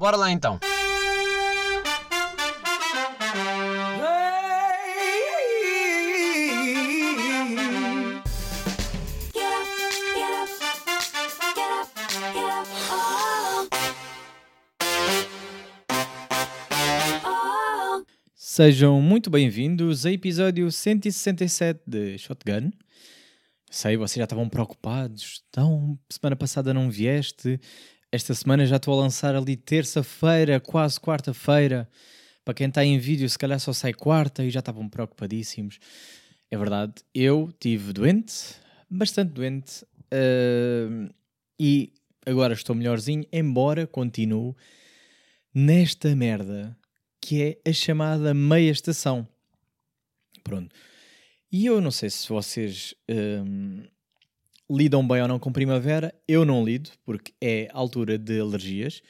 Bora lá então. Sejam muito bem-vindos a episódio 167 de Shotgun. Sei, vocês já estavam preocupados. Então, semana passada não vieste. Esta semana já estou a lançar ali terça-feira, quase quarta-feira. Para quem está em vídeo, se calhar só sai quarta e já estavam preocupadíssimos. É verdade, eu tive doente, bastante doente, uh, e agora estou melhorzinho, embora continue nesta merda que é a chamada meia estação. Pronto. E eu não sei se vocês um, lidam bem ou não com primavera. Eu não lido, porque é a altura de alergias,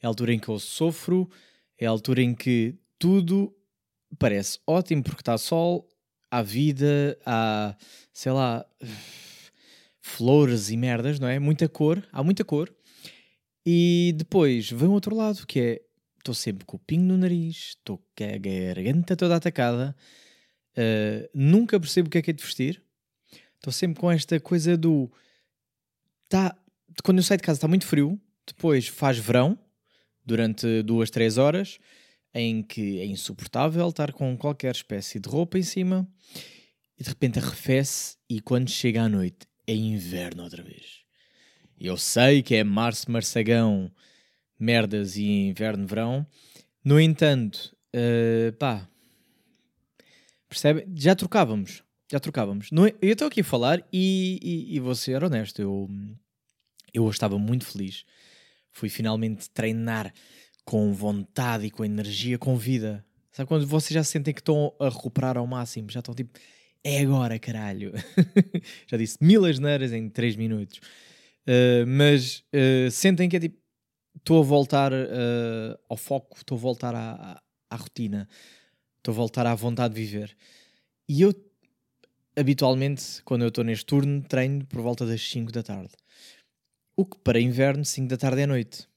é a altura em que eu sofro, é a altura em que tudo parece ótimo porque está sol, há vida, há, sei lá, flores e merdas, não é? Muita cor, há muita cor. E depois vem o outro lado, que é estou sempre com o pingo no nariz, estou com a garganta toda atacada, uh, nunca percebo o que é que é de vestir, estou sempre com esta coisa do. Tá, quando eu saio de casa está muito frio, depois faz verão, durante duas, três horas, em que é insuportável estar com qualquer espécie de roupa em cima, e de repente arrefece, e quando chega à noite é inverno outra vez. Eu sei que é março, marçagão merdas e inverno, verão. No entanto, uh, pá, percebe? Já trocávamos, já trocávamos. No, eu estou aqui a falar e, e, e vou ser honesto, eu, eu estava muito feliz. Fui finalmente treinar com vontade e com energia, com vida. Sabe quando vocês já sentem que estão a recuperar ao máximo? Já estão tipo, é agora, caralho. já disse mil asneiras em 3 minutos. Uh, mas uh, sentem que é tipo, estou a voltar uh, ao foco, estou a voltar à, à, à rotina, estou a voltar à vontade de viver. E eu, habitualmente, quando eu estou neste turno, treino por volta das 5 da tarde. O que para inverno, 5 da tarde é noite.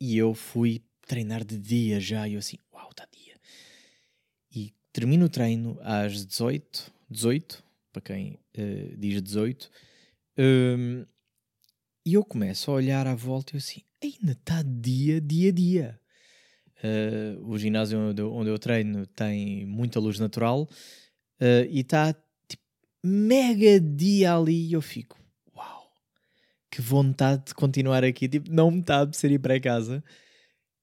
E eu fui treinar de dia já, e eu assim, uau, está dia. E termino o treino às 18, 18, para quem uh, diz 18, um, e eu começo a olhar à volta e eu assim, ainda está dia, dia, dia. Uh, o ginásio onde eu, onde eu, treino tem muita luz natural uh, e está mega dia ali e eu fico, uau, que vontade de continuar aqui. Tipo, não me está a ser ir para casa.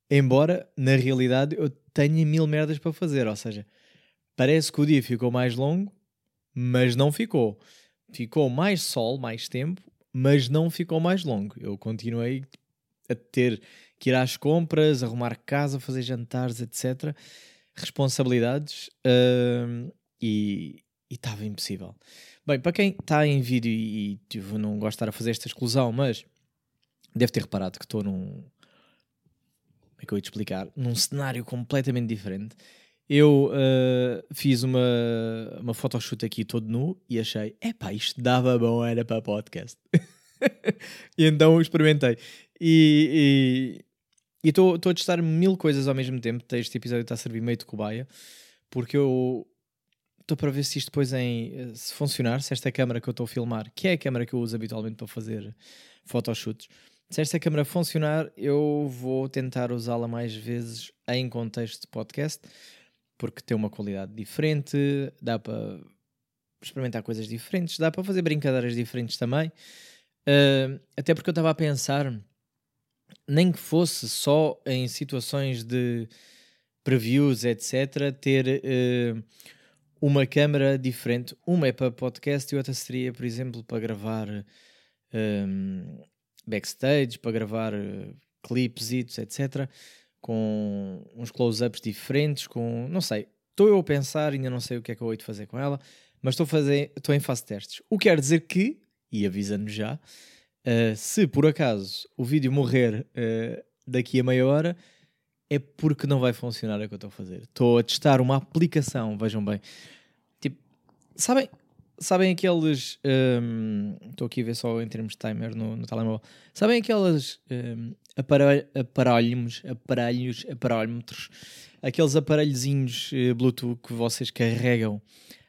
Embora, na realidade, eu tenha mil merdas para fazer. Ou seja, parece que o dia ficou mais longo, mas não ficou. Ficou mais sol, mais tempo, mas não ficou mais longo. Eu continuei a ter que ir às compras, arrumar casa, fazer jantares, etc. Responsabilidades uh, e estava impossível. Bem, para quem está em vídeo e, e tipo, não gosta de estar a fazer esta exclusão, mas deve ter reparado que estou num. Como é que eu ia te explicar? Num cenário completamente diferente. Eu uh, fiz uma, uma photoshoot aqui todo nu e achei, epá, isto dava bom, era para podcast. e então experimentei. E estou a testar mil coisas ao mesmo tempo. Este episódio está a servir meio de cobaia, porque eu estou para ver se isto depois em se funcionar, se esta câmera que eu estou a filmar, que é a câmera que eu uso habitualmente para fazer photoshoots, se esta câmera funcionar, eu vou tentar usá-la mais vezes em contexto de podcast, porque tem uma qualidade diferente, dá para experimentar coisas diferentes, dá para fazer brincadeiras diferentes também. Uh, até porque eu estava a pensar nem que fosse só em situações de previews, etc., ter uh, uma câmera diferente. Uma é para podcast e outra seria, por exemplo, para gravar um, backstage, para gravar uh, clipes, etc., com uns close-ups diferentes, com. não sei. Estou eu a pensar, ainda não sei o que é que eu vou fazer com ela, mas estou, estou em fase de testes. O que quer dizer que, e avisando já, Uh, se por acaso o vídeo morrer uh, daqui a meia hora, é porque não vai funcionar o que eu estou a fazer. Estou a testar uma aplicação, vejam bem. Tipo, sabem, sabem aqueles. hum, Estou aqui a ver só em termos de timer no, no telemóvel. Sabem aqueles hum, aparelhos, aparelhos, aparelhos, aparelhómetros, aqueles aparelhozinhos eh, Bluetooth que vocês carregam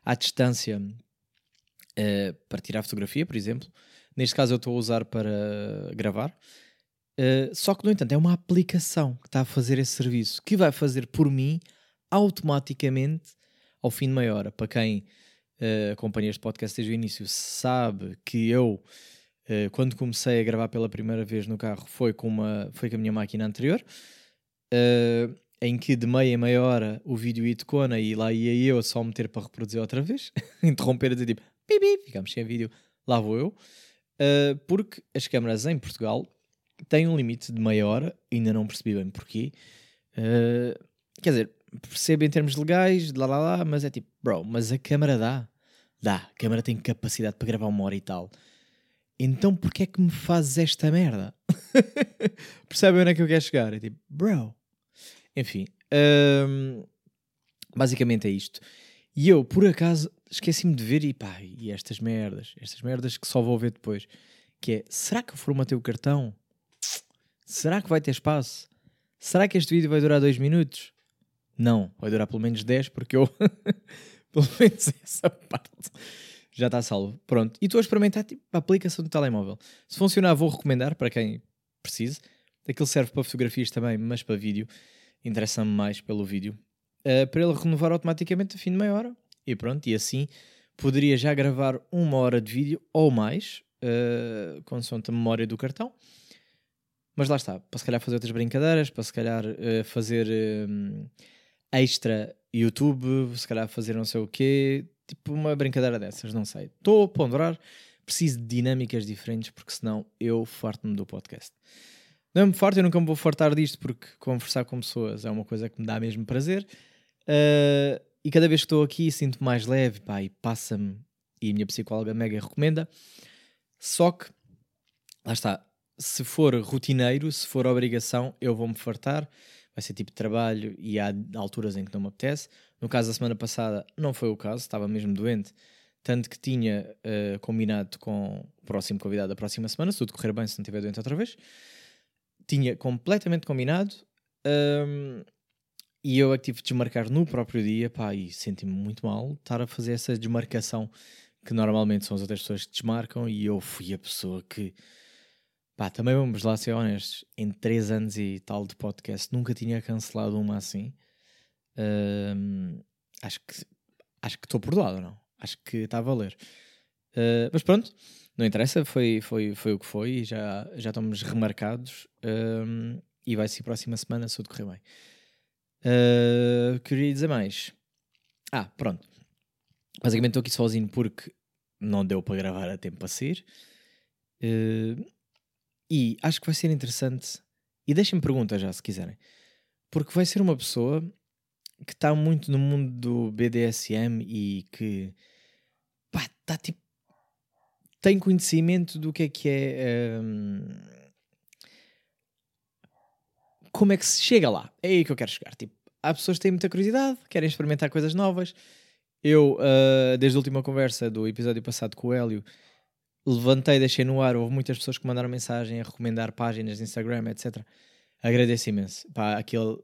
à distância eh, para tirar fotografia, por exemplo. Neste caso eu estou a usar para gravar. Uh, só que, no entanto, é uma aplicação que está a fazer esse serviço que vai fazer por mim automaticamente ao fim de meia hora. Para quem uh, acompanha este podcast desde o início, sabe que eu, uh, quando comecei a gravar pela primeira vez no carro, foi com, uma, foi com a minha máquina anterior, em que de meia em meia hora o vídeo ia tocona e lá ia eu só meter para reproduzir outra vez, interromper e dizer tipo, pipi, ficamos sem vídeo, lá vou eu. porque as câmaras em Portugal tem um limite de meia hora, ainda não percebi bem porquê. Uh, quer dizer, percebo em termos legais, lá lá lá, mas é tipo, bro, mas a câmara dá. Dá, a câmara tem capacidade para gravar uma hora e tal. Então porquê é que me fazes esta merda? Percebem onde é que eu quero chegar? É tipo, bro. Enfim, um, basicamente é isto. E eu, por acaso, esqueci-me de ver e pá, e estas merdas, estas merdas que só vou ver depois. Que é, será que eu formatei o cartão? Será que vai ter espaço? Será que este vídeo vai durar 2 minutos? Não, vai durar pelo menos 10 porque eu. pelo menos essa parte já está salvo. Pronto. E estou a experimentar tipo, a aplicação do telemóvel. Se funcionar, vou recomendar para quem precise. Aquilo serve para fotografias também, mas para vídeo. Interessa-me mais pelo vídeo. Uh, para ele renovar automaticamente a fim de meia hora. E pronto, e assim poderia já gravar uma hora de vídeo ou mais, uh, consoante a memória do cartão. Mas lá está, para se calhar fazer outras brincadeiras, para se calhar uh, fazer uh, extra YouTube, se calhar fazer não sei o quê, tipo uma brincadeira dessas, não sei. Estou a ponderar, preciso de dinâmicas diferentes, porque senão eu farto-me do podcast. Não me farto, eu nunca me vou fartar disto, porque conversar com pessoas é uma coisa que me dá mesmo prazer. Uh, e cada vez que estou aqui sinto-me mais leve, pá, e passa-me, e a minha psicóloga mega recomenda. Só que, lá está, se for rotineiro, se for obrigação, eu vou-me fartar. Vai ser tipo de trabalho e há alturas em que não me apetece. No caso da semana passada, não foi o caso, estava mesmo doente. Tanto que tinha uh, combinado com o próximo convidado da próxima semana, se tudo correr bem, se não estiver doente outra vez. Tinha completamente combinado. Um, e eu é que tive de desmarcar no próprio dia, pá, e senti-me muito mal estar a fazer essa desmarcação que normalmente são as outras pessoas que desmarcam e eu fui a pessoa que Pá, também vamos lá ser honestos. Em 3 anos e tal de podcast, nunca tinha cancelado uma assim. Acho que acho que estou por lado, não? Acho que está a valer. Uh, mas pronto, não interessa, foi, foi, foi o que foi e já, já estamos remarcados. E vai ser próxima semana se tudo correr bem. Uh, queria dizer mais. Ah, pronto. Basicamente estou aqui sozinho porque não deu para gravar a tempo para sair. Uh, e acho que vai ser interessante. E deixem-me perguntas já, se quiserem. Porque vai ser uma pessoa que está muito no mundo do BDSM e que pá, está tipo. tem conhecimento do que é que é. Um, como é que se chega lá? É aí que eu quero chegar. Tipo, há pessoas que têm muita curiosidade, querem experimentar coisas novas. Eu, uh, desde a última conversa do episódio passado com o Hélio, levantei, deixei no ar. Houve muitas pessoas que mandaram mensagem a recomendar páginas de Instagram, etc. Agradeço imenso. Pá, aquele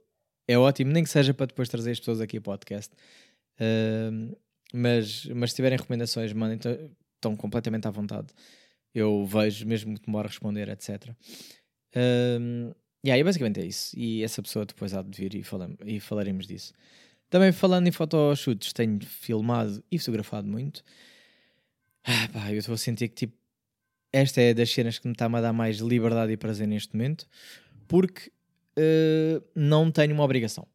é ótimo, nem que seja para depois trazer as pessoas aqui ao podcast. Uh, mas, mas se tiverem recomendações, mandem, estão completamente à vontade. Eu vejo, mesmo que demore a responder, etc. Uh, e aí, basicamente é isso. E essa pessoa depois há de vir e, falam, e falaremos disso. Também falando em photoshoots, tenho filmado e fotografado muito. Ah, pá, eu estou a sentir que tipo, esta é das cenas que me está a dar mais liberdade e prazer neste momento, porque uh, não tenho uma obrigação.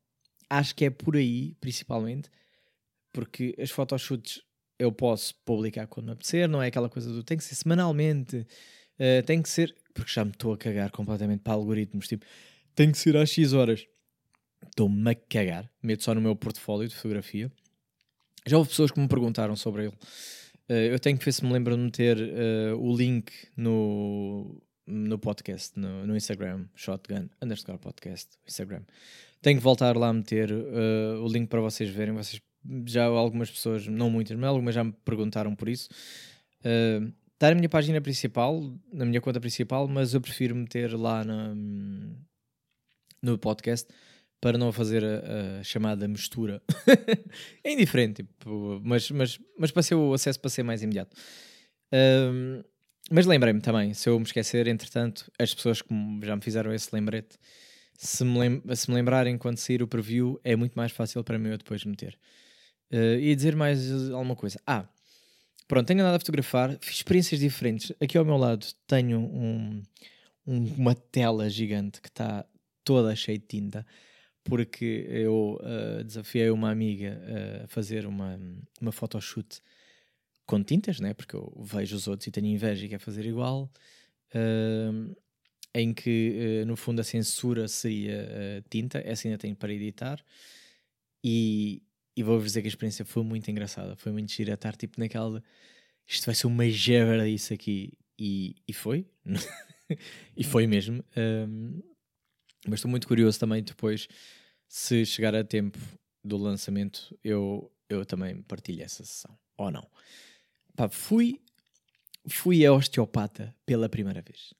Acho que é por aí, principalmente, porque as photoshoots eu posso publicar quando me apetecer, não é aquela coisa do tem que ser semanalmente, uh, tem que ser, porque já me estou a cagar completamente para algoritmos, tipo, tem que ser às X horas. Estou-me a cagar, meto só no meu portfólio de fotografia. Já houve pessoas que me perguntaram sobre ele Uh, eu tenho que ver se me lembro de meter uh, o link no, no podcast, no, no Instagram, shotgun underscore podcast, Instagram. Tenho que voltar lá a meter uh, o link para vocês verem. Vocês já algumas pessoas, não muitas, mas algumas já me perguntaram por isso. Uh, está na minha página principal, na minha conta principal, mas eu prefiro meter lá na, no podcast para não fazer a, a chamada mistura. é indiferente, tipo, mas, mas, mas para ser o acesso para ser mais imediato. Um, mas lembrei-me também, se eu me esquecer, entretanto, as pessoas que já me fizeram esse lembrete, se me, lem se me lembrarem quando sair o preview, é muito mais fácil para mim eu depois meter. Uh, e dizer mais alguma coisa. Ah, pronto, tenho andado a fotografar, fiz experiências diferentes. Aqui ao meu lado tenho um, um, uma tela gigante que está toda cheia de tinta porque eu uh, desafiei uma amiga a fazer uma, uma photoshoot com tintas, né? porque eu vejo os outros e tenho inveja e quero fazer igual, uh, em que uh, no fundo a censura seria tinta, essa ainda tenho para editar, e, e vou-vos dizer que a experiência foi muito engraçada, foi muito gira estar tipo naquela. Isto vai ser uma gevra isso aqui, e, e foi, e foi mesmo. Mas estou muito curioso também depois se chegar a tempo do lançamento, eu, eu também partilho essa sessão. Ou não. Pá, fui, fui a osteopata pela primeira vez.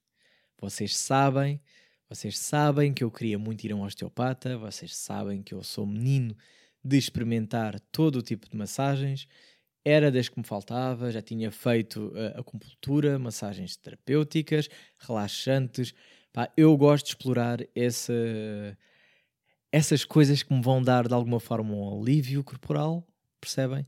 Vocês sabem, vocês sabem que eu queria muito ir a um osteopata, vocês sabem que eu sou menino de experimentar todo o tipo de massagens. Era das que me faltava, já tinha feito uh, acupuntura, massagens terapêuticas, relaxantes. Pá, eu gosto de explorar essa, essas coisas que me vão dar de alguma forma um alívio corporal, percebem?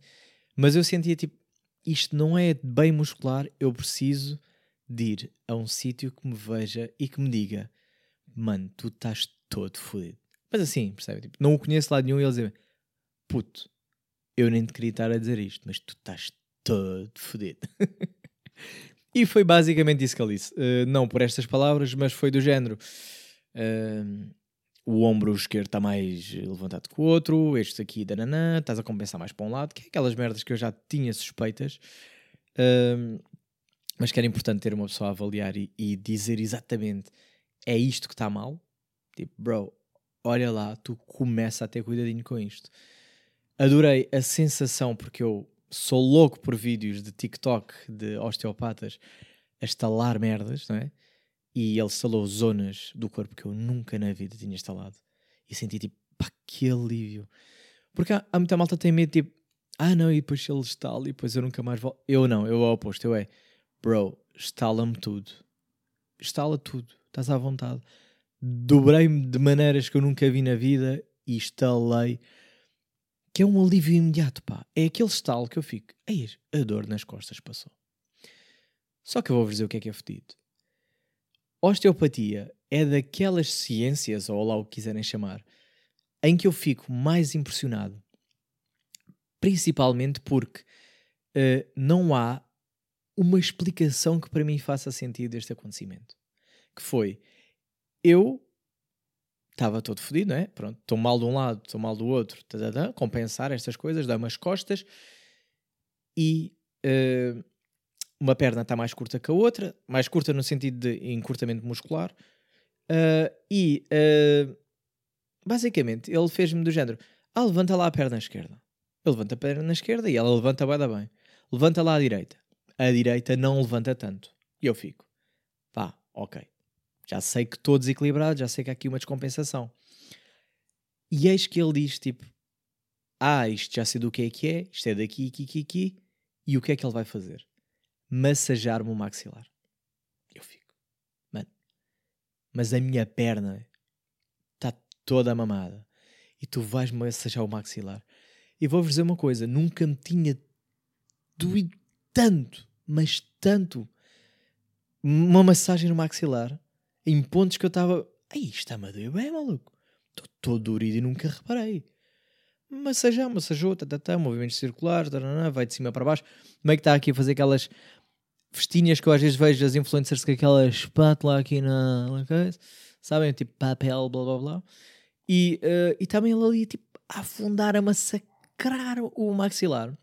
Mas eu sentia tipo, isto não é bem muscular, eu preciso de ir a um sítio que me veja e que me diga, mano, tu estás todo fodido. Mas assim, percebe? Tipo, não o conheço lá nenhum e ele dizer, puto, eu nem te queria estar a dizer isto, mas tu estás todo fodido. e foi basicamente isso que ele disse. Uh, não por estas palavras, mas foi do género. Uh, o ombro esquerdo está mais levantado que o outro, este aqui, dananã, estás a compensar mais para um lado, que é aquelas merdas que eu já tinha suspeitas, um, mas que era importante ter uma pessoa a avaliar e, e dizer exatamente é isto que está mal. Tipo, bro, olha lá, tu começa a ter cuidadinho com isto. Adorei a sensação, porque eu sou louco por vídeos de TikTok de osteopatas a estalar merdas, não é? e ele instalou zonas do corpo que eu nunca na vida tinha instalado. E senti tipo, pá, que alívio. Porque há, há muita malta tem medo, tipo, ah não, e depois ele instala e depois eu nunca mais volto. Eu não, eu ao oposto, eu é, bro, instala-me tudo. Instala tudo, estás à vontade. Dobrei-me de maneiras que eu nunca vi na vida e instalei. Que é um alívio imediato, pá. É aquele estalo que eu fico, eis, a dor nas costas passou. Só que eu vou-vos dizer o que é que é fedido Osteopatia é daquelas ciências, ou lá o que quiserem chamar, em que eu fico mais impressionado. Principalmente porque uh, não há uma explicação que para mim faça sentido deste acontecimento. Que foi, eu estava todo fodido, não é? Pronto, estou mal de um lado, estou mal do outro, tadadã, compensar estas coisas, dar umas costas e uh, uma perna está mais curta que a outra, mais curta no sentido de encurtamento muscular, uh, e uh, basicamente ele fez-me do género: ah, levanta lá a perna esquerda. Eu levanto a perna esquerda e ela levanta bem, bem. Levanta lá a direita. A direita não levanta tanto. E eu fico: pá, ok. Já sei que estou desequilibrado, já sei que há aqui uma descompensação. E eis que ele diz: tipo, ah, isto já sei do que é que é, isto é daqui, aqui, aqui, aqui. E o que é que ele vai fazer? massajar-me o maxilar. Eu fico, mano, mas a minha perna está toda mamada e tu vais massajar o maxilar. E vou-vos dizer uma coisa: nunca me tinha doído tanto, mas tanto, uma massagem no maxilar em pontos que eu estava. Aí está-me a doer bem, maluco. Estou todo dorido e nunca reparei. Massajar, massajou, tá, tá, tá, movimentos circulares, vai de cima para baixo. Como é que está aqui a fazer aquelas festinhas que eu às vezes vejo as influencers com aquela espátula aqui na, sabem? Tipo papel, blá blá blá. E, uh, e também ele ali tipo a afundar, a massacrar o maxilar.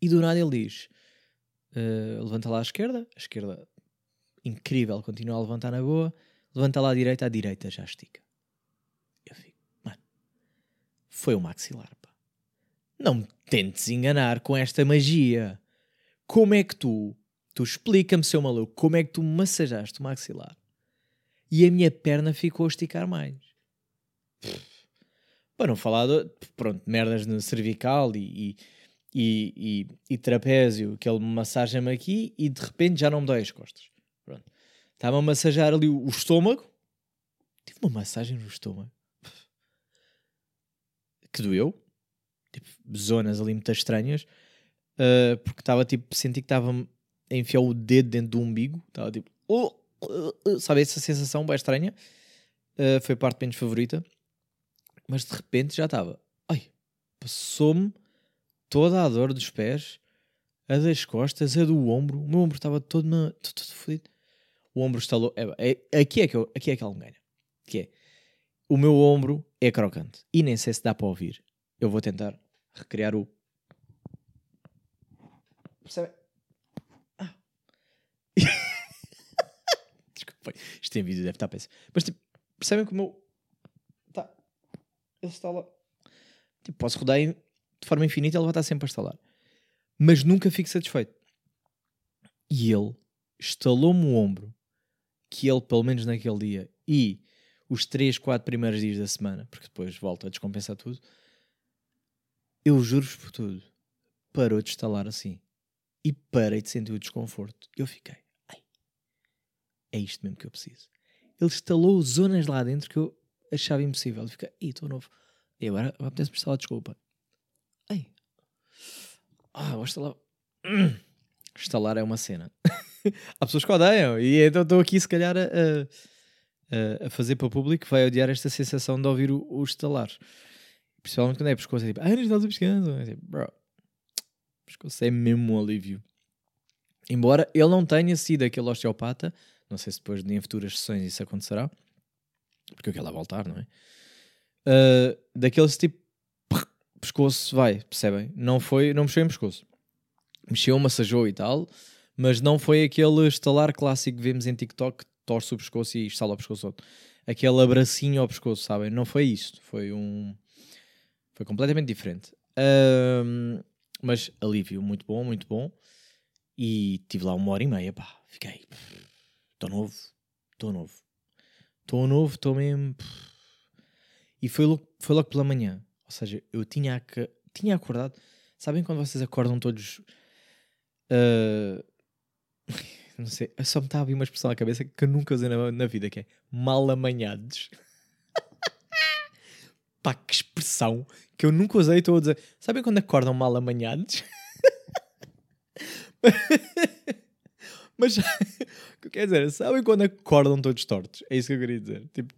E do nada ele diz: uh, levanta lá à esquerda, a esquerda incrível, continua a levantar na boa, levanta lá à direita, à direita já estica. Eu fico, mano, foi o maxilar, pá. Não me tentes enganar com esta magia. Como é que tu, tu explica-me, seu maluco, como é que tu massajaste o maxilar e a minha perna ficou a esticar mais? Para não falar de, pronto, merdas no cervical e, e, e, e trapézio, que ele massagem-me aqui e de repente já não me dói as costas. Estava a massajar ali o, estômago. Tive uma massagem no estômago. Que doeu. Tipo, zonas ali muito estranhas. Uh, porque estava tipo, senti que estava a enfiar o dedo dentro do umbigo. Estava tipo, oh, uh, uh, sabe essa sensação bem estranha? Uh, foi a parte menos favorita. Mas de repente já estava. Ai, passou-me toda a dor dos pés, a das costas, a do ombro. O meu ombro estava todo, todo fodido. O ombro estalou. É, é, aqui, é que eu, aqui é que ele me ganha. Que é, o meu ombro é crocante. E nem sei se dá para ouvir. Eu vou tentar recriar o... Percebe? Ah. Desculpa. Isto em vídeo deve estar péssimo. Mas tipo, percebem como eu... Tá. Ele está lá. Tipo, posso rodar em de forma infinita, ele vai estar sempre a estalar. Mas nunca fico satisfeito. E ele estalou-me o ombro, que ele, pelo menos naquele dia, e os 3, 4 primeiros dias da semana, porque depois volta a descompensar tudo, eu juro-vos por tudo, parou de estalar assim. E parei de sentir o desconforto. Eu fiquei, ai, é isto mesmo que eu preciso. Ele instalou zonas lá dentro que eu achava impossível. Eu fiquei, estou novo. E agora apetece-me instalar desculpa. Ah, vou instalar. Instalar é uma cena. Há pessoas que odeiam. E então estou aqui, se calhar, a, a, a, fazer para o público que vai odiar esta sensação de ouvir o, o instalar. Principalmente quando é pescoço. É tipo, ah, não estás pescando. É tipo, bro. Pescoço é mesmo um alívio. Embora ele não tenha sido aquele osteopata, não sei se depois em futuras sessões isso acontecerá, porque eu quero lá voltar, não é? Uh, daqueles tipo pescoço vai, percebem? Não foi, não mexeu em pescoço. Mexeu, massajou e tal, mas não foi aquele estalar clássico que vemos em TikTok, torce o pescoço e estala o pescoço outro. Aquele abracinho ao pescoço, sabem? Não foi isto, foi um... Foi completamente diferente. Um, mas alívio, muito bom, muito bom. E tive lá uma hora e meia, pá, fiquei... Estou novo, estou novo. Estou novo, estou mesmo... E foi logo, foi logo pela manhã. Ou seja, eu tinha, tinha acordado. Sabem quando vocês acordam todos. Uh, não sei, só me estava a vir uma expressão na cabeça que nunca usei na, na vida, que é mal amanhados. Pá, que expressão que eu nunca usei, estou a dizer. Sabem quando acordam mal amanhados? Mas, quer dizer, sabem quando acordam todos tortos? É isso que eu queria dizer. Tipo,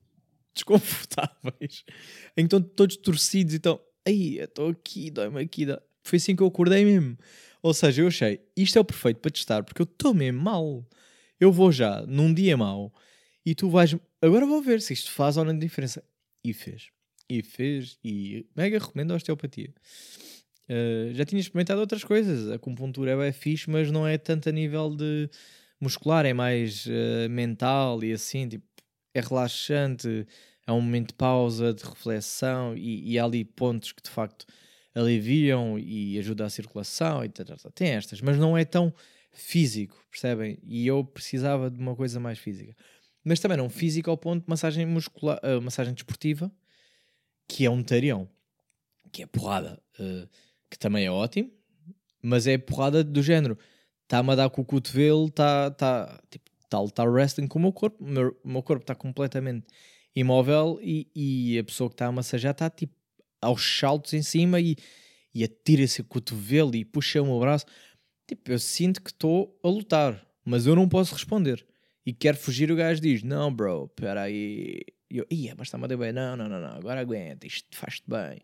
desconfortáveis, estão todos torcidos e estão, aí, estou aqui, dói-me aqui. Dói. Foi assim que eu acordei mesmo. Ou seja, eu achei, isto é o perfeito para testar, porque eu estou mesmo mal. Eu vou já num dia mau e tu vais. Agora vou ver se isto faz ou não diferença. E fez. E fez. E mega recomendo a osteopatia. Uh, já tinha experimentado outras coisas. A acupuntura é fixe, mas não é tanto a nível de muscular, é mais uh, mental e assim. Tipo, é relaxante, é um momento de pausa, de reflexão e, e há ali pontos que de facto aliviam e ajudam a circulação e tal, tem estas, mas não é tão físico, percebem? E eu precisava de uma coisa mais física. Mas também não físico ao ponto de massagem muscular, uh, massagem desportiva, que é um tarião, que é porrada, uh, que também é ótimo, mas é porrada do género. Está-me a dar com o cotovelo, está tá, tipo, tal está wrestling com o meu corpo, o meu, meu corpo está completamente imóvel e, e, a pessoa que está a massajar está tipo aos saltos em cima e, e atira-se o cotovelo e puxa o meu braço. Tipo, eu sinto que estou a lutar, mas eu não posso responder. E quero fugir, o gajo diz: Não, bro, espera aí. E eu, ia, mas está-me a bem. Não, não, não, não, agora aguenta, isto faz-te bem.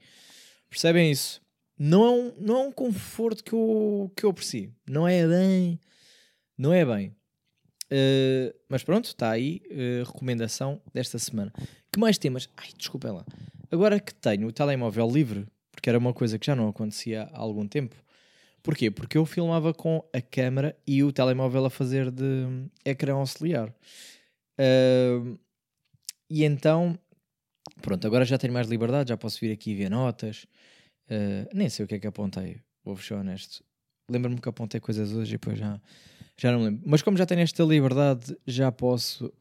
Percebem isso? Não é um, não é um conforto que eu, que eu aprecio. Não é bem. Não é bem. Uh, mas pronto, está aí uh, recomendação desta semana. Que mais temas? Ai, desculpem lá. Agora que tenho o telemóvel livre, porque era uma coisa que já não acontecia há algum tempo. Porquê? Porque eu filmava com a câmera e o telemóvel a fazer de ecrã auxiliar. Uh, e então, pronto, agora já tenho mais liberdade, já posso vir aqui ver notas. Uh, nem sei o que é que apontei, vou ser honesto. Lembro-me que apontei coisas hoje e depois já, já não me lembro. Mas como já tenho esta liberdade, já posso,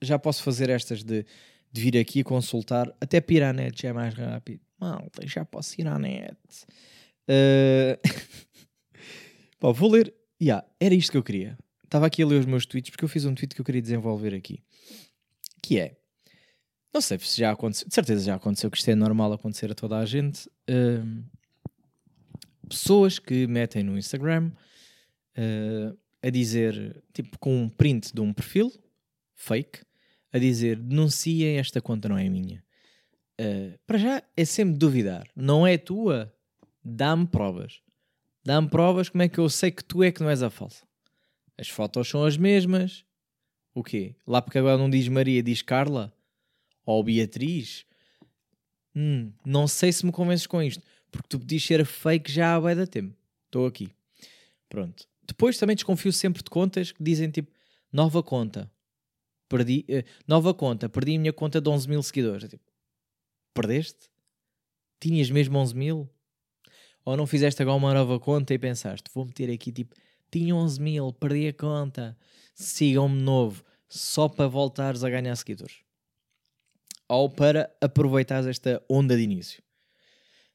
já posso fazer estas de, de vir aqui consultar. Até para ir à net já é mais rápido. Malta, já posso ir à net. Uh... Vou ler. Yeah, era isto que eu queria. Estava aqui a ler os meus tweets porque eu fiz um tweet que eu queria desenvolver aqui. Que é não sei se já aconteceu, de certeza já aconteceu que isto é normal acontecer a toda a gente. Uh, pessoas que metem no Instagram uh, a dizer, tipo, com um print de um perfil fake, a dizer denunciem esta conta não é minha. Uh, para já é sempre duvidar, não é tua, dá-me provas. Dá-me provas como é que eu sei que tu é que não és a falsa. As fotos são as mesmas. O quê? Lá porque agora não diz Maria, diz Carla ou Beatriz, hum, não sei se me convences com isto, porque tu podias ser fake já há bem da tempo. Estou aqui. Pronto. Depois também desconfio sempre de contas que dizem tipo, nova conta. Perdi, uh, nova conta, perdi a minha conta de 11 mil seguidores. Tipo, perdeste? Tinhas mesmo 11 mil? Ou não fizeste agora uma nova conta e pensaste, vou meter aqui tipo, tinha 11 mil, perdi a conta, sigam-me novo, só para voltares a ganhar seguidores ou para aproveitar esta onda de início.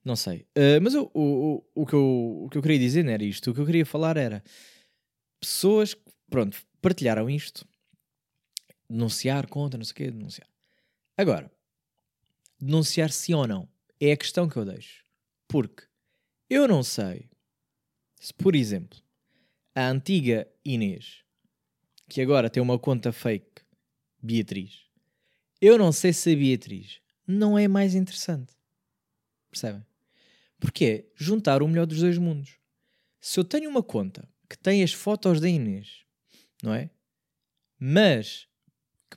Não sei. Uh, mas o, o, o, que eu, o que eu queria dizer não era isto. O que eu queria falar era pessoas que, pronto, partilharam isto. Denunciar conta, não sei o quê, denunciar. Agora, denunciar sim ou não é a questão que eu deixo. Porque eu não sei se, por exemplo, a antiga Inês, que agora tem uma conta fake, Beatriz, eu não sei se a Beatriz não é mais interessante. Percebem? Porque é juntar o melhor dos dois mundos. Se eu tenho uma conta que tem as fotos da Inês, não é? Mas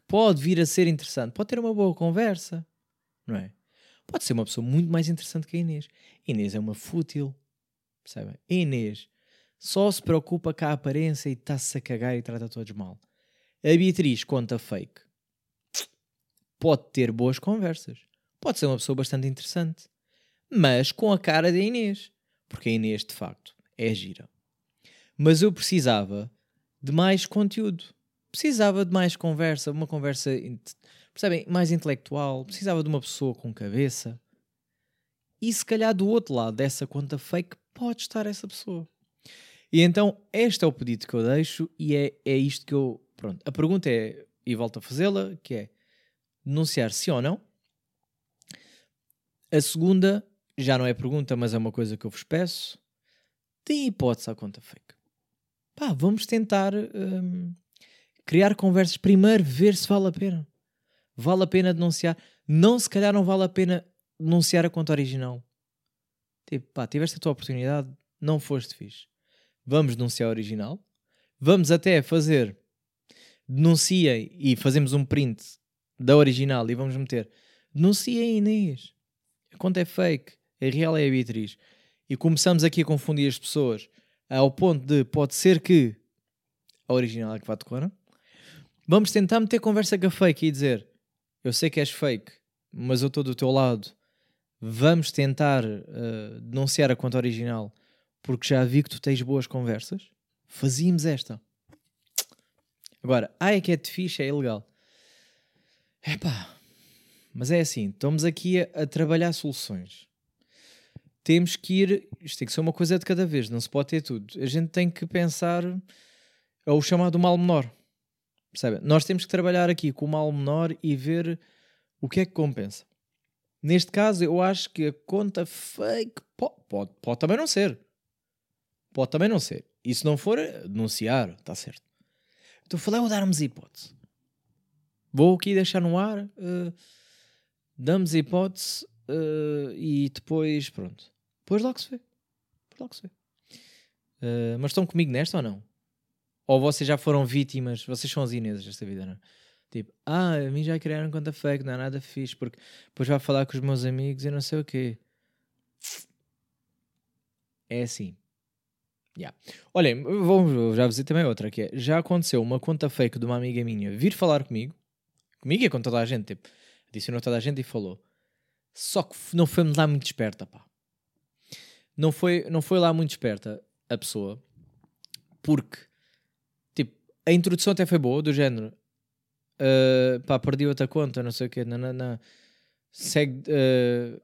pode vir a ser interessante, pode ter uma boa conversa, não é? Pode ser uma pessoa muito mais interessante que a Inês. Inês é uma fútil, percebem? Inês só se preocupa com a aparência e está-se a cagar e trata todos mal. A Beatriz conta fake pode ter boas conversas. Pode ser uma pessoa bastante interessante. Mas com a cara da Inês. Porque a Inês, de facto, é gira. Mas eu precisava de mais conteúdo. Precisava de mais conversa, uma conversa, percebem, mais intelectual. Precisava de uma pessoa com cabeça. E se calhar do outro lado dessa conta fake pode estar essa pessoa. E então este é o pedido que eu deixo e é, é isto que eu. Pronto, a pergunta é, e volto a fazê-la, que é denunciar sim ou não. A segunda já não é pergunta, mas é uma coisa que eu vos peço. Tem hipótese à conta fake. Pá, vamos tentar hum, criar conversas. Primeiro, ver se vale a pena. Vale a pena denunciar. Não, se calhar não vale a pena denunciar a conta original. Tipo, pá, tiveste a tua oportunidade, não foste fixe. Vamos denunciar a original. Vamos até fazer. Denunciem e fazemos um print da original e vamos meter denuncia a Inês, a conta é fake, a real é a Beatriz. E começamos aqui a confundir as pessoas ao ponto de pode ser que a original é que vá tocar. Vamos tentar meter conversa com a fake e dizer eu sei que és fake, mas eu estou do teu lado. Vamos tentar uh, denunciar a conta original porque já vi que tu tens boas conversas. Fazíamos esta. Agora, ai que é de fixe, é ilegal. Epá, mas é assim, estamos aqui a, a, trabalhar soluções. Temos que ir, isto tem que ser uma coisa de cada vez, não se pode ter tudo. A gente tem que pensar é o chamado mal menor. Percebe? Nós temos que trabalhar aqui com o mal menor e ver o que é que compensa. Neste caso, eu acho que a conta fake pode, pode, pode também não ser. Pode também não ser. E se não for, denunciar, está certo. Então falei, vou dar-me hipótese. Vou aqui deixar no ar, uh, damos hipótese uh, e depois, pronto. Depois logo se vê. Depois logo se vê. Uh, mas estão comigo nesta ou não? Ou vocês já foram vítimas? Vocês são as Inês desta vida, não é? Tipo, ah, a mim já criaram conta fake, não é nada fixe, porque depois vai falar com os meus amigos e não sei o quê. É assim. Yeah. Olhem, vou, já vos também outra, que é, já aconteceu uma conta fake de uma amiga minha vir falar comigo, comigo e com toda a gente, tipo, adicionou toda a gente e falou: Só que não foi-me lá muito esperta, pá. Não foi, não foi lá muito esperta a pessoa, porque, a introdução até foi boa, do género, uh, pá, perdi outra conta, não sei o quê, não, não, não. Segue, uh,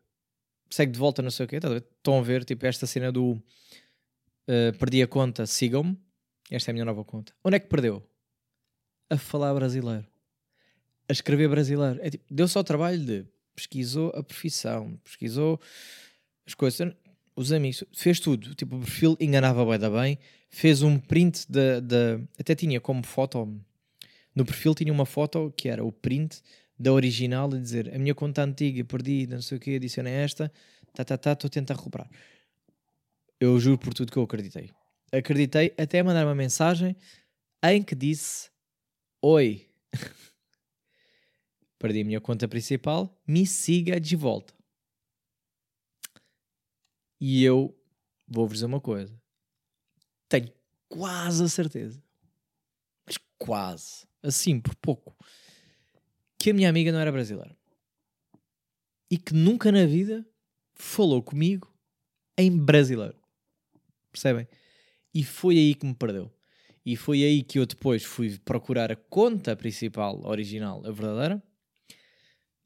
segue de volta, não sei o quê. Estão a ver, tipo, esta cena do uh, perdi a conta, sigam-me. Esta é a minha nova conta. Onde é que perdeu? A falar brasileiro. A escrever brasileiro. É, tipo, deu só o trabalho de pesquisou a profissão, pesquisou as coisas, os amigos, fez tudo. Tipo, o perfil enganava bem da bem, fez um print da. Até tinha como foto. No perfil tinha uma foto que era o print da original a dizer a minha conta antiga perdi, não sei o que, adicionei esta, tá, tá, tá, estou a tentar recuperar. Eu juro por tudo que eu acreditei. Acreditei até mandar uma mensagem em que disse: Oi, perdi a minha conta principal, me siga de volta. E eu vou-vos dizer uma coisa: tenho quase a certeza, mas quase, assim por pouco, que a minha amiga não era brasileira e que nunca na vida falou comigo em brasileiro. Percebem? E foi aí que me perdeu. E foi aí que eu depois fui procurar a conta principal original, a verdadeira,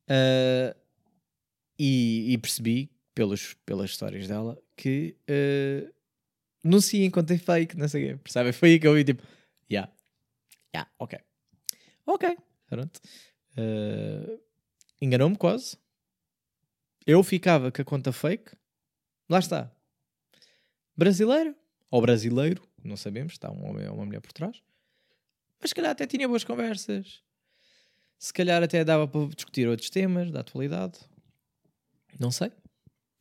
Uh, e, e, percebi, pelos, pelas histórias dela, que uh, não se encontrei fake, não sei o quê. Percebe? Foi aí que eu vi tipo, yeah, yeah, ok. Ok, pronto. Uh, Enganou-me quase. Eu ficava com a conta fake. Lá está. Brasileiro ou brasileiro, não sabemos, está um homem ou uma mulher por trás. Mas se calhar até tinha boas conversas. Se calhar até dava para discutir outros temas da atualidade. Não sei.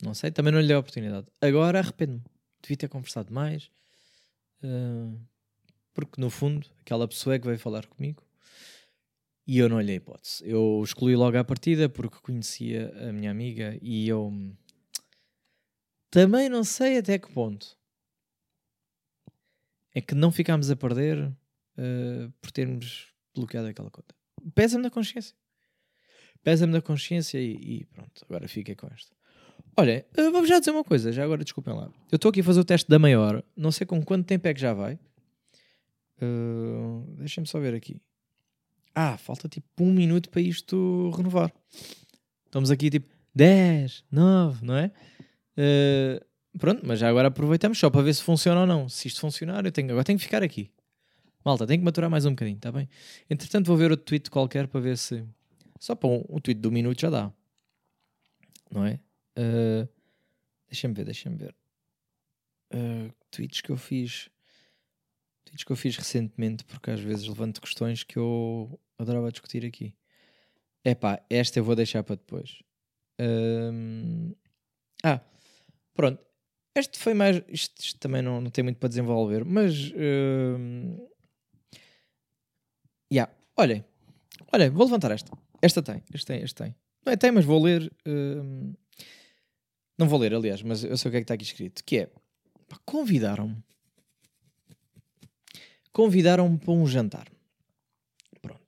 Não sei. Também não lhe dei a oportunidade. Agora arrependo-me. Devia ter conversado mais. Uh, porque no fundo, aquela pessoa é que veio falar comigo. E eu não olhei hipótese. Eu excluí logo a partida porque conhecia a minha amiga e eu também não sei até que ponto é que não ficámos a perder uh, por termos bloqueado aquela conta pesa-me na consciência. Pesa-me na consciência e, e, pronto, agora fiquei com esta. Olha, vou-vos já dizer uma coisa, já agora desculpem lá. Eu estou aqui a fazer o teste da maior, não sei com quanto tempo é que já vai. Uh, Deixem-me só ver aqui. Ah, falta tipo um minuto para isto renovar. Estamos aqui tipo 10, 9, não é? Uh, pronto, mas já agora aproveitamos só para ver se funciona ou não. Se isto funcionar, eu tenho, agora tenho que ficar aqui. Malta, tem que maturar mais um bocadinho, está bem? Entretanto, vou ver outro tweet qualquer para ver se. Só para um, um tweet do minuto já dá. Não é? Uh, deixa-me ver, deixa-me ver. Uh, tweets que eu fiz. Tweets que eu fiz recentemente, porque às vezes levanto questões que eu adorava discutir aqui. É pá, esta eu vou deixar para depois. Uh, ah, pronto. Este foi mais. Isto, isto também não, não tem muito para desenvolver, mas. Uh, Yeah. Olhem, olhem, vou levantar esta. Esta tem, esta tem, esta tem. Não é tem, mas vou ler. Uh... Não vou ler, aliás, mas eu sei o que é que está aqui escrito. Que é, convidaram-me. Convidaram-me para um jantar. Pronto.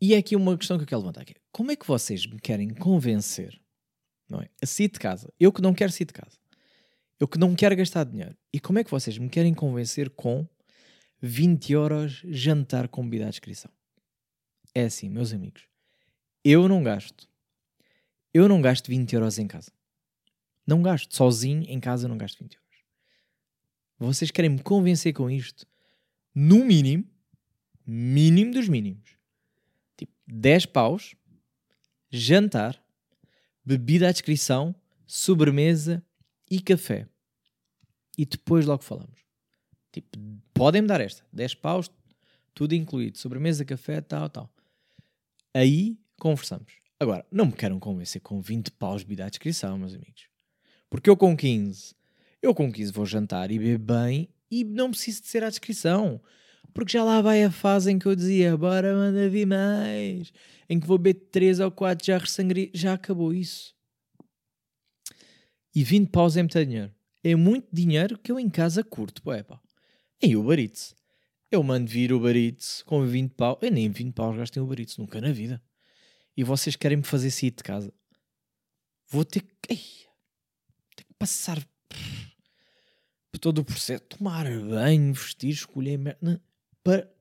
E é aqui uma questão que eu quero levantar. aqui. É, como é que vocês me querem convencer, não é? A sair de casa. Eu que não quero sair de casa. Eu que não quero gastar dinheiro. E como é que vocês me querem convencer com 20 euros jantar com bebida à inscrição. É assim, meus amigos. Eu não gasto. Eu não gasto 20 euros em casa. Não gasto. Sozinho em casa não gasto 20 euros. Vocês querem me convencer com isto? No mínimo, mínimo dos mínimos. Tipo, 10 paus, jantar, bebida à descrição, sobremesa e café. E depois logo falamos. Tipo, podem-me dar esta, 10 paus, tudo incluído, sobremesa, café, tal, tal. Aí conversamos. Agora, não me queiram convencer com 20 paus de à descrição, meus amigos. Porque eu com 15, eu com 15 vou jantar e beber bem e não preciso de ser à descrição. Porque já lá vai a fase em que eu dizia, bora manda vir mais. Em que vou beber 3 ou 4, já ressangria. Já acabou isso. E 20 paus é muito dinheiro. É muito dinheiro que eu em casa curto, pô, é pá em Uber Eats. Eu mando vir Uber Eats com 20 pau. Eu nem 20 paus gasto em Uber Eats, nunca na vida. E vocês querem-me fazer sair de casa. vou ter que, ei, ter que passar por todo o processo, tomar banho, vestir, escolher merda. Para...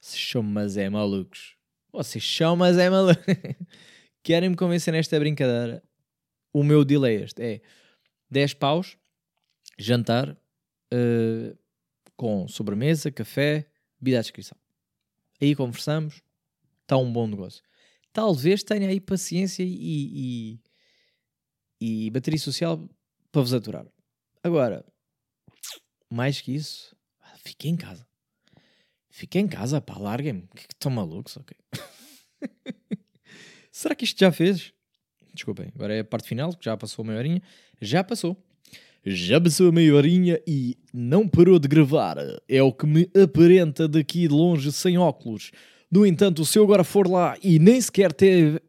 Vocês são, mas é malucos. Vocês são, mas é malucos. Querem-me convencer nesta brincadeira? O meu deal é este: é 10 paus, jantar, uh, com sobremesa, café, bebida à descrição. Aí conversamos, está um bom negócio. Talvez tenha aí paciência e, e, e bateria social para vos aturar. Agora, mais que isso, fiquei em casa. Fiquei em casa, pá, larguem-me. Que estão malucos, ok? Será que isto já fez? Desculpem, agora é a parte final, que já passou a meia horinha. Já passou. Já passou a meia horinha e não parou de gravar. É o que me aparenta daqui de longe sem óculos. No entanto, se eu agora for lá e nem sequer teve.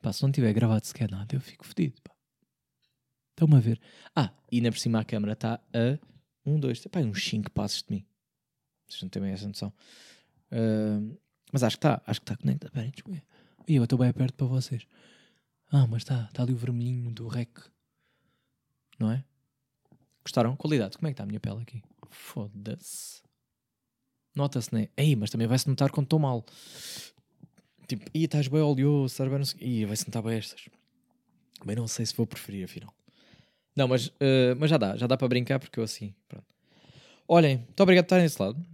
Pá, se não tiver gravado sequer nada, eu fico fodido. Estão-me a ver. Ah, e ainda por cima a câmera está a um, dois, três, pá, uns 5 passos de mim. Vocês não têm bem essa noção. Uh, mas acho que está, acho que está conectado. Peraí, deixa eu estou bem perto para vocês. Ah, mas está, está ali o vermelhinho do rec. Não é? Gostaram? Qualidade. Como é que está a minha pele aqui? Foda-se. Nota-se, né? Ei, mas também vai-se notar quando estou mal. Tipo, ia estás bem oleoso, sabe? Não sei... Ih, vai-se notar bem estas. Bem, não sei se vou preferir, afinal. Não, mas, uh, mas já dá, já dá para brincar porque eu assim, pronto. Olhem, muito obrigado por estarem desse lado.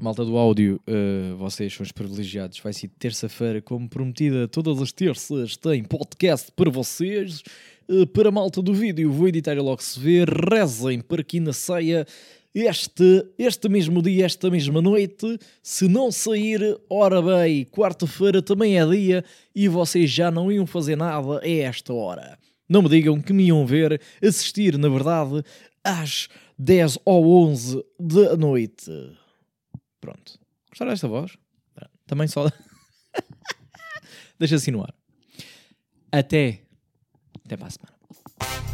Malta do áudio, uh, vocês são os privilegiados. Vai ser terça-feira, como prometida, todas as terças tem podcast para vocês. Uh, para a malta do vídeo, vou editar e logo se vê. Rezem para que na ceia este, este mesmo dia, esta mesma noite. Se não sair, ora bem, quarta-feira também é dia e vocês já não iam fazer nada a esta hora. Não me digam que me iam ver assistir, na verdade, às 10 ou 11 da noite. Pronto. Gostaram desta voz? Também só. Deixa assim no ar. Até. Até para a semana.